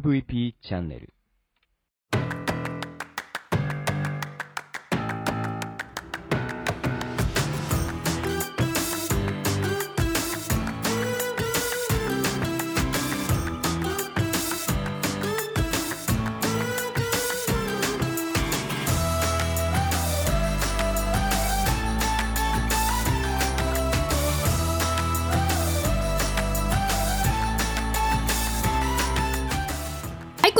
MVP チャンネル。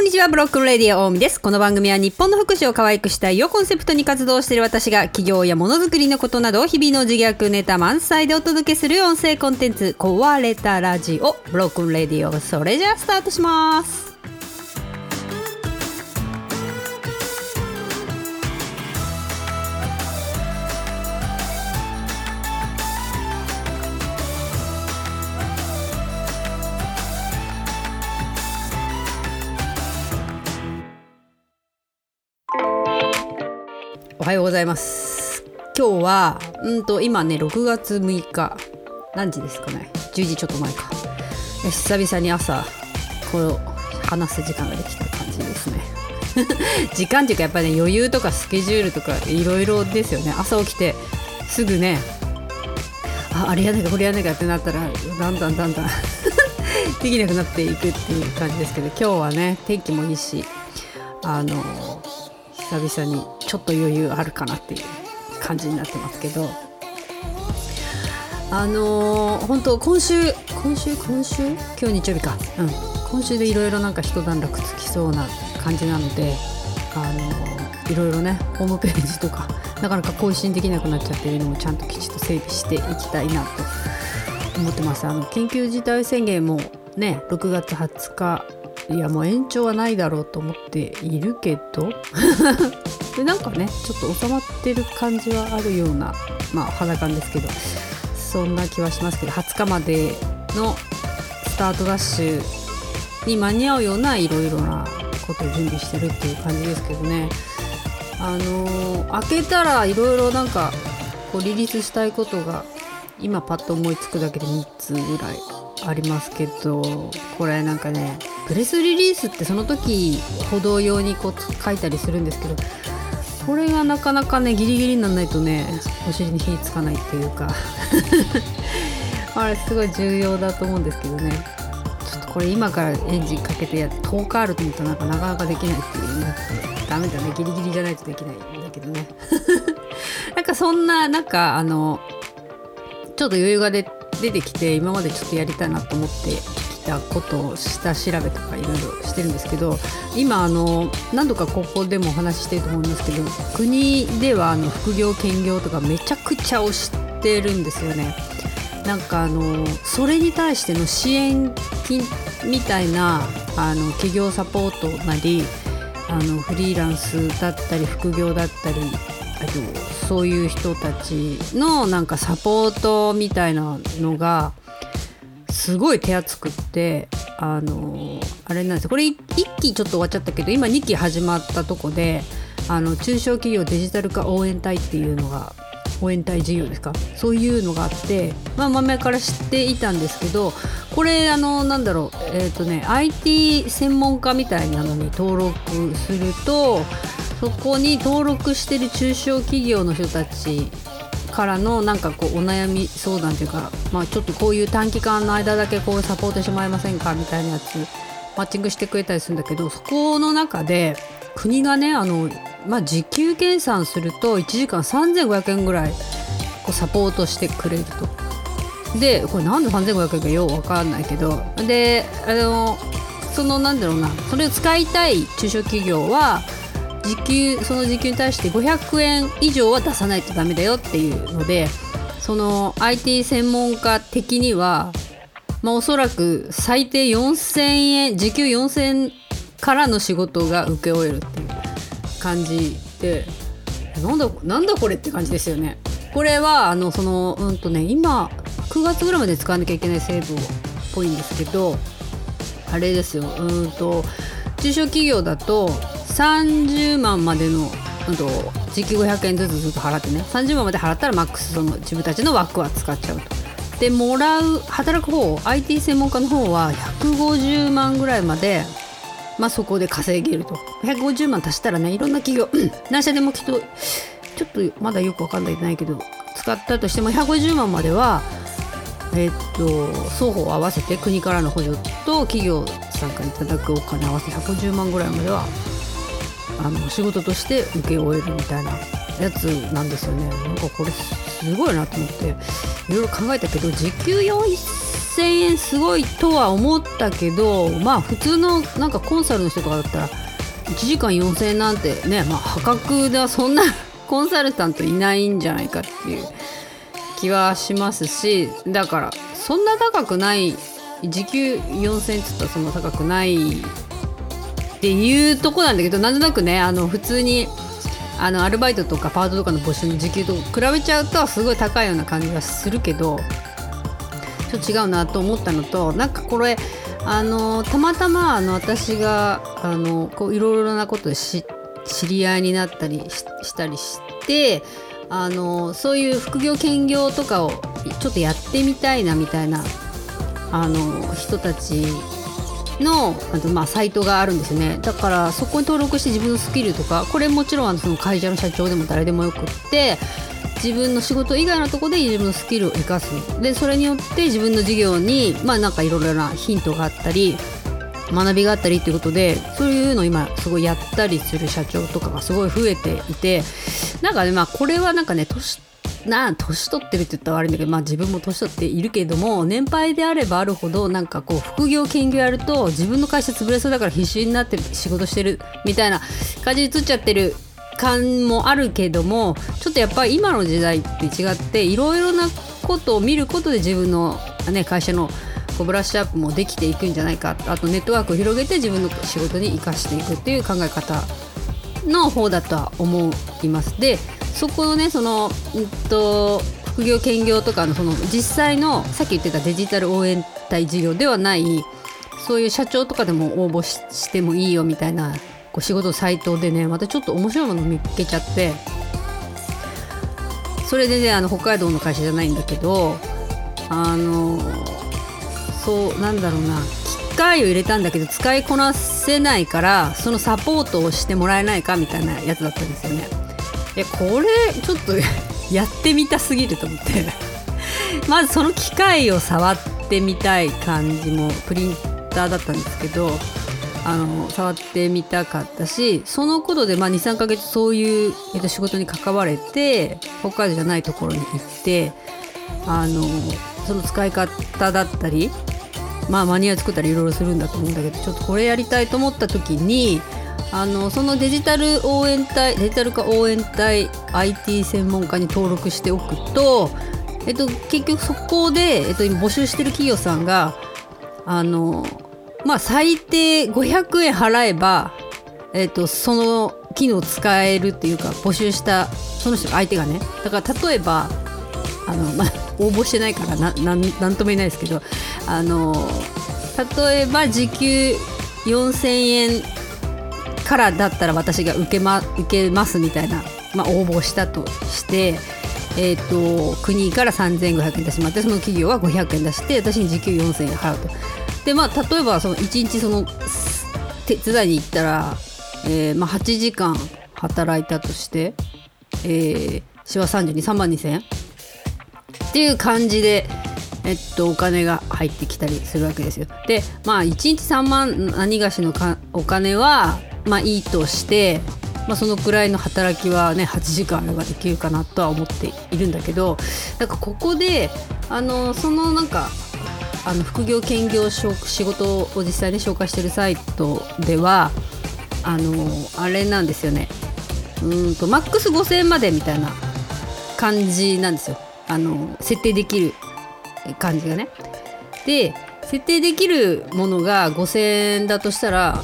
こんにちは。 Broken Radio 大海です。この番組は日本の福祉を可愛くしたいをコンセプトに活動している私が企業やものづくりのことなどを日々の自虐ネタ満載でお届けする音声コンテンツ壊れたラジオ Broken Radio それじゃあスタートします。はようございます。今日はうんと今ね6月6日。何時ですかね。10時ちょっと前か。久々に朝こう話す時間ができた感じですね。時間っていうかやっぱりね余裕とかスケジュールとかいろいろですよね。朝起きてすぐねああれやなきゃこれやなきゃってなったらだんだんだんだん できなくなっていくっていう感じですけど今日はね天気もいいしあの久々にちょっと余裕あるかなっていう感じになってますけど。あのー本当今週今週今週？今日日曜日か。うん。今週でいろいろなんか一段落つきそうな感じなのであのいろいろねホームページとか なかなか更新できなくなっちゃってるのもちゃんときちっと整備していきたいなと思ってます。あの緊急事態宣言もね6月20日いやもう延長はないだろうと思っているけど。でなんかねちょっと収まってる感じはあるようなまあ肌感ですけどそんな気はしますけど20日までのスタートダッシュに間に合うようないろいろなことを準備してるっていう感じですけどね。あのー開けたらいろいろなんかこうリリースしたいことが今パッと思いつくだけで3つぐらいありますけどこれなんかねプレスリリースってその時歩道用にこう書いたりするんですけどこれがなかなかねギリギリにならないとねお尻に火つかないっていうか。あれすごい重要だと思うんですけどね。ちょっとこれ今からエンジンかけてやって10日あると思ったらなんかなかなかできないっていう。ねダメだねギリギリじゃないとできないんだけどね。なんかそんななんかあのちょっと余裕が出てきて今までちょっとやりたいなと思ってたことを下調べとかいろいろしてるんですけど今あの何度かここでもお話ししてると思うんですけど国ではあの副業兼業とかめちゃくちゃ推してるんですよね。なんかあのそれに対しての支援金みたいなあの企業サポートなりあのフリーランスだったり副業だったりあとそういう人たちのなんかサポートみたいなのがすごい手厚くってあのあれなんですこれ1期ちょっと終わっちゃったけど今2期始まったとこであの中小企業デジタル化応援隊っていうのが応援隊事業ですか？そういうのがあってまあ前から知っていたんですけどこれあのなんだろうえっ、とね IT 専門家みたいなのに登録するとそこに登録してる中小企業の人たちからのなんかこうお悩み相談というか、まあ、ちょっとこういう短期間の間だけこうサポートしてもらえませんかみたいなやつマッチングしてくれたりするんだけどそこの中で国がねあの、まあ、時給計算すると1時間3500円ぐらいこうサポートしてくれると。でこれなんで3500円かよう分かんないけどであのそのなんだろうなそれを使いたい中小企業は時給その時給に対して500円以上は出さないとダメだよっていうのでその IT 専門家的には、まあ、おそらく最低4000円時給4000円からの仕事が請け負えるっていう感じでなんだなんだこれって感じですよね。これはあのそのうんとね今9月ぐらいまで使わなきゃいけない制度っぽいんですけどあれですようんと中小企業だと30万までのうんと時給500円ずつずっと払ってね30万まで払ったらマックスその自分たちの枠は使っちゃうと。でもらう働く方 IT 専門家の方は150万ぐらいまでまあそこで稼げると150万足したらねいろんな企業 何社でもきっとちょっとまだよく分かんないけど使ったとしても150万まではえっと双方合わせて国からの補助と企業さんからいただくお金合わせ150万ぐらいまではあの仕事として請け負えるみたいなやつなんですよね。なんかこれすごいなと思って。いろいろ考えたけど時給4000円すごいとは思ったけどまあ普通のなんかコンサルの人とかだったら1時間4000円なんてねまあ破格ではそんな コンサルタントいないんじゃないかっていう気はしますしだからそんな高くない時給4000円っつったらそんな高くないっていうとこなんだけどなんとなくねあの普通にあのアルバイトとかパートとかの募集の時給と比べちゃうとすごい高いような感じがするけどちょっと違うなと思ったのとなんかこれあのたまたまあの私があのこういろいろなことで知り合いになったりしたりしてあのそういう副業兼業とかをちょっとやってみたいなみたいなあの人たちのあとまあサイトがあるんですね。だからそこに登録して自分のスキルとかこれもちろんあのその会社の社長でも誰でもよくって自分の仕事以外のとこで自分のスキルを生かす。でそれによって自分の事業にまあなんかいろいろなヒントがあったり学びがあったりっていうことでそういうのを今すごいやったりする社長とかがすごい増えていてなんかねまあこれはなんかね年な年取ってるって言ったら悪いんだけどまあ自分も年取っているけれども年配であればあるほどなんかこう副業兼業やると自分の会社潰れそうだから必死になって仕事してるみたいな感じに映っちゃってる感もあるけどもちょっとやっぱり今の時代って違っていろいろなことを見ることで自分の、ね、会社のこうブラッシュアップもできていくんじゃないか。あとネットワークを広げて自分の仕事に生かしていくっていう考え方の方だとは思います。でそこのねその、うんと、副業兼業とかのその実際のさっき言ってたデジタル応援隊事業ではないそういう社長とかでも応募してもいいよみたいなこう仕事サイトでねまたちょっと面白いもの見つけちゃってそれでねあの北海道の会社じゃないんだけどあのそうなんだろうな機械を入れたんだけど使いこなせないからそのサポートをしてもらえないかみたいなやつだったんですよね。でこれちょっと やってみたすぎると思って。まずその機械を触ってみたい感じもプリンターだったんですけどあの触ってみたかったしそのことで、まあ、23ヶ月そういう、えっと、仕事に関われて北海道じゃないところに行ってあのその使い方だったりまあマニュアル作ったりいろいろするんだと思うんだけどちょっとこれやりたいと思った時にあのそのデジタル応援隊デジタル化応援隊 IT 専門家に登録しておくと、えっと、結局そこで、えっと、今募集してる企業さんがあのまあ最低500円払えば、えっと、その機能使えるっていうか募集したその人相手がね。だから例えばあの、まあ、応募してないからななんなんとも言えないですけどあの例えば時給4000円からだったら私が受け,、ま、受けますみたいな、まあ、応募したとして、えーと、国から3500円出しまってその企業は500円出して私に時給4000円払うと。でまあ例えばその1日その手伝いに行ったら、えーまあ、8時間働いたとして、えー、しわ323万2000円っていう感じで、えっと、お金が入ってきたりするわけですよ。でまあ1日3万何がしのかお金はまあいいとして、まあ、そのくらいの働きはね8時間あればできるかなとは思っているんだけどなんかここであのそのなんかあの副業兼業仕事を実際に紹介してるサイトではあのあれなんですよねうんとマックス5000円までみたいな感じなんですよあの設定できる感じがねで設定できるものが5000円だとしたら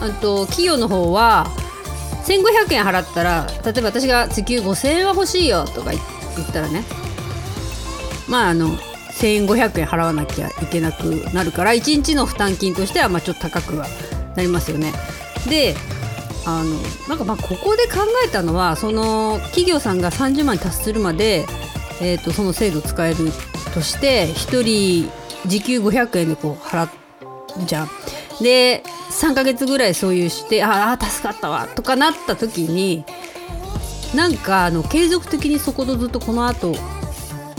あと企業の方は1500円払ったら例えば私が時給5000円は欲しいよとか言ったらねまああの1500円払わなきゃいけなくなるから1日の負担金としてはまあちょっと高くはなりますよね。であのなんかまあここで考えたのはその企業さんが30万に達するまで、えー、とその制度使えるとして1人時給500円でこう払っじゃん。で3ヶ月ぐらいそういうしてああ助かったわとかなった時になんかあの継続的にそことずっとこの後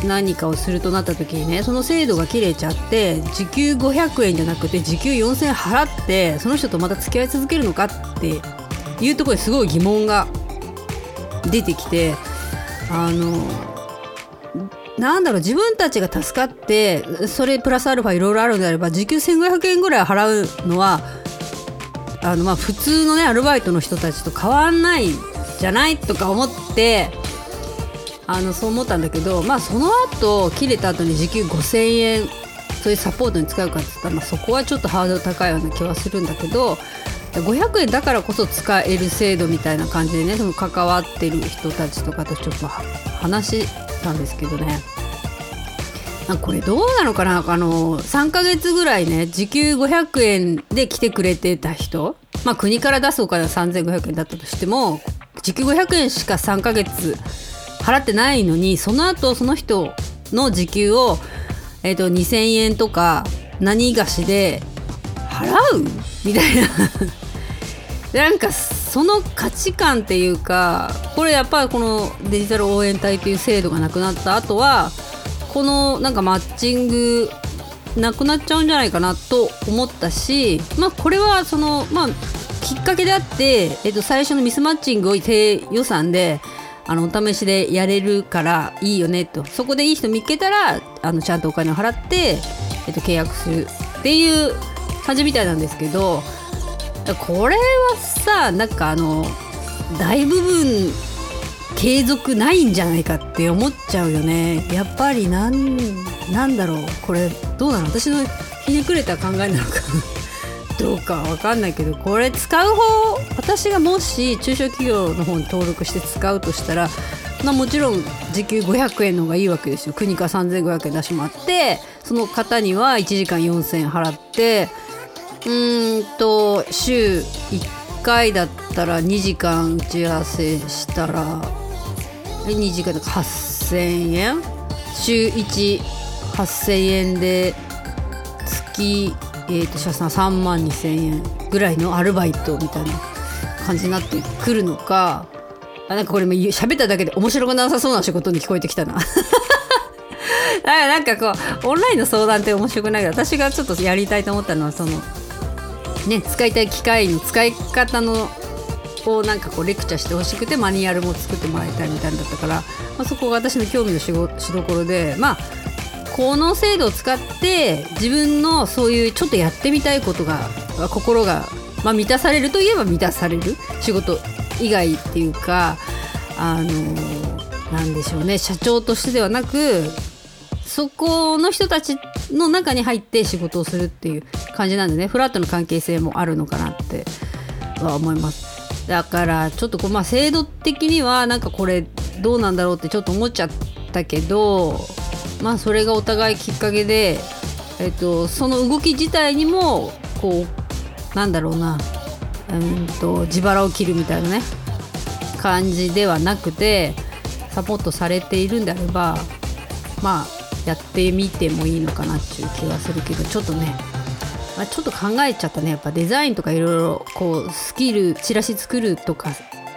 何かをするとなった時にねその制度が切れちゃって時給500円じゃなくて時給4000円払ってその人とまた付き合い続けるのかっていうところですごい疑問が出てきてあのなんだろう自分たちが助かってそれプラスアルファいろいろあるんであれば時給1500円ぐらい払うのはあのまあ普通のねアルバイトの人たちと変わんないじゃないとか思ってあのそう思ったんだけどまあその後切れた後に時給5000円そういうサポートに使うかって言ったら、まあ、そこはちょっとハードル高いような気はするんだけど500円だからこそ使える制度みたいな感じでねその関わってる人たちとかとちょっと話したんですけどね。これどうなのかな？あの3ヶ月ぐらいね時給500円で来てくれてた人？まあ国から出すお金は3500円だったとしても時給500円しか3ヶ月払ってないのにその後その人の時給を、えーと、2,000円とか何菓子で払う？みたいな。なんかその価値観っていうかこれやっぱりこのデジタル応援隊という制度がなくなった後はこのなんかマッチングなくなっちゃうんじゃないかなと思ったしまあこれはそのまあきっかけであって、えっと、最初のミスマッチングを低予算であのお試しでやれるからいいよねと。そこでいい人見つけたらあのちゃんとお金を払って、えっと、契約するっていう感じみたいなんですけどこれはさなんかあの大部分継続ないんじゃないかって思っちゃうよね。やっぱりなんなんだろうこれどうなの？私のひねくれた考えなのか。どうかわかんないけどこれ使う方私がもし中小企業の方に登録して使うとしたらまあ、もちろん時給500円の方がいいわけですよ。国から3500円出してもらってその方には1時間4000円払ってうんと週1回だったら2時間打ち合わせしたら2時間だから8000円？週18000円で月えーと、社さん3万2000円ぐらいのアルバイトみたいな感じになってくるのかあなんかこれも喋っただけで面白くなさそうな仕事に聞こえてきたな。なんかこうオンラインの相談って面白くないけど私がちょっとやりたいと思ったのはそのね使いたい機械の使い方のをなんかこうレクチャーしてほしくてマニュアルも作ってもらいたいみたいだったから、まあ、そこが私の興味のしどころでまあこの制度を使って自分のそういうちょっとやってみたいことが心が、まあ、満たされるといえば満たされる仕事以外っていうかあのなんでしょうね社長としてではなくそこの人たちの中に入って仕事をするっていう。感じなんでねフラットの関係性もあるのかなっては思います。だからちょっとこうまあ制度的にはなんかこれどうなんだろうってちょっと思っちゃったけどまあそれがお互いきっかけで、えっと、その動き自体にもこうなんだろうなうんと自腹を切るみたいなね感じではなくてサポートされているんであればまあやってみてもいいのかなっていう気はするけどちょっとね、まあ、ちょっと考えちゃったね。やっぱデザインとかいろいろこうスキルチラシ作るとか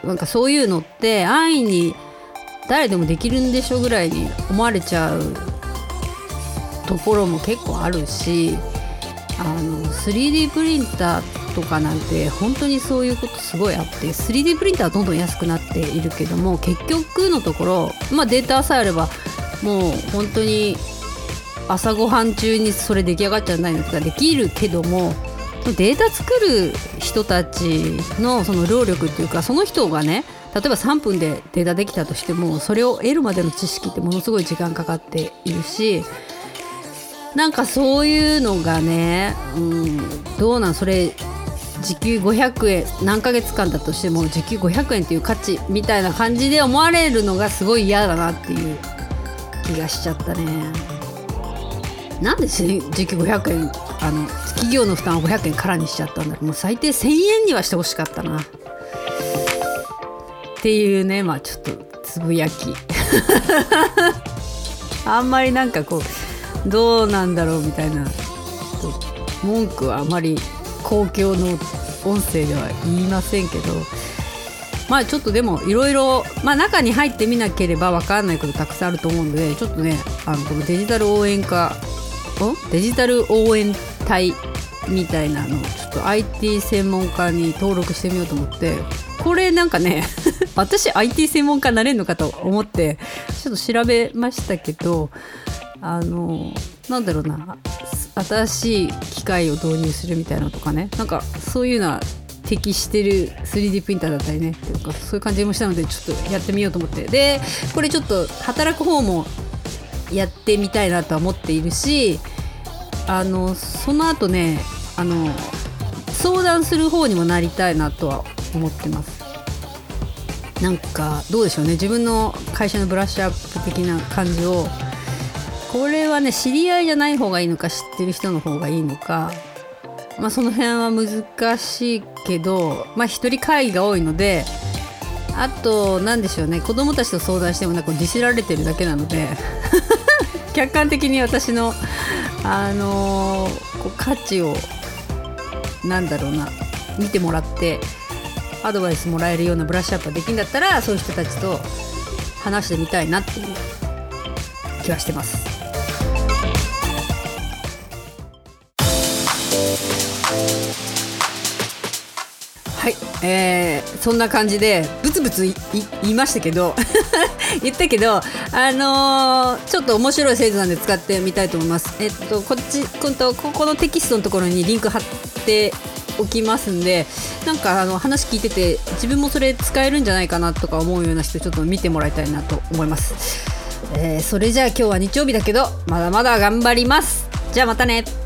なんかそういうのって安易に誰でもできるんでしょぐらいに思われちゃうところも結構あるしあの 3D プリンターとかなんて本当にそういうことすごいあって 3D プリンターはどんどん安くなっているけども結局のところ、まあ、データさえあればもう本当に朝ごはん中にそれ出来上がっちゃうじゃないのとかできるけどもデータ作る人たちのその労力っていうかその人がね例えば3分でデータできたとしてもそれを得るまでの知識ってものすごい時間かかっているしなんかそういうのがね、うん、どうなん？それ時給500円何ヶ月間だとしても時給500円っていう価値みたいな感じで思われるのがすごい嫌だなっていう気がしちゃったね。なんで時給500円あの企業の負担を500円からにしちゃったんだろう。もう最低1000円にはしてほしかったな。っていうねまあちょっとつぶやき。あんまりなんかこうどうなんだろうみたいな文句はあまり公共の音声では言いませんけど。まあちょっとでもいろいろ中に入ってみなければ分かんないことたくさんあると思うのでちょっとねあのこのデジタル応援歌デジタル応援隊みたいなのをちょっと IT 専門家に登録してみようと思ってこれなんかね 私 IT 専門家になれるのかと思ってちょっと調べましたけどあのなんだろうな新しい機械を導入するみたいなのとかねなんかそういうのは適してる 3D プリンターだったりねっていうかそういう感じもしたのでちょっとやってみようと思って。でこれちょっと働く方もやってみたいなとは思っているしあのその後ねあの相談する方にもなりたいなとは思ってます。なんかどうでしょうね。自分の会社のブラッシュアップ的な感じをこれはね知り合いじゃない方がいいのか知ってる人の方がいいのかまあその辺は難しいけどまあ一人会議が多いのであと何でしょうね。子供たちと相談してもなんかディスられてるだけなので。客観的に私のあのー、こう価値をなんだろうな見てもらってアドバイスもらえるようなブラッシュアップができるんだったらそういう人たちと話してみたいなっていう気はしてます。はい、えー、そんな感じでブツブツ言いましたけど 言ったけど、あのー、ちょっと面白い制度なんで使ってみたいと思います。えっと、こっち、今度ここのテキストのところにリンク貼っておきますんで、なんかあの話聞いてて、自分もそれ使えるんじゃないかなとか思うような人、ちょっと見てもらいたいなと思います。えー、それじゃあ今日は日曜日だけど、まだまだ頑張ります。じゃあまたね。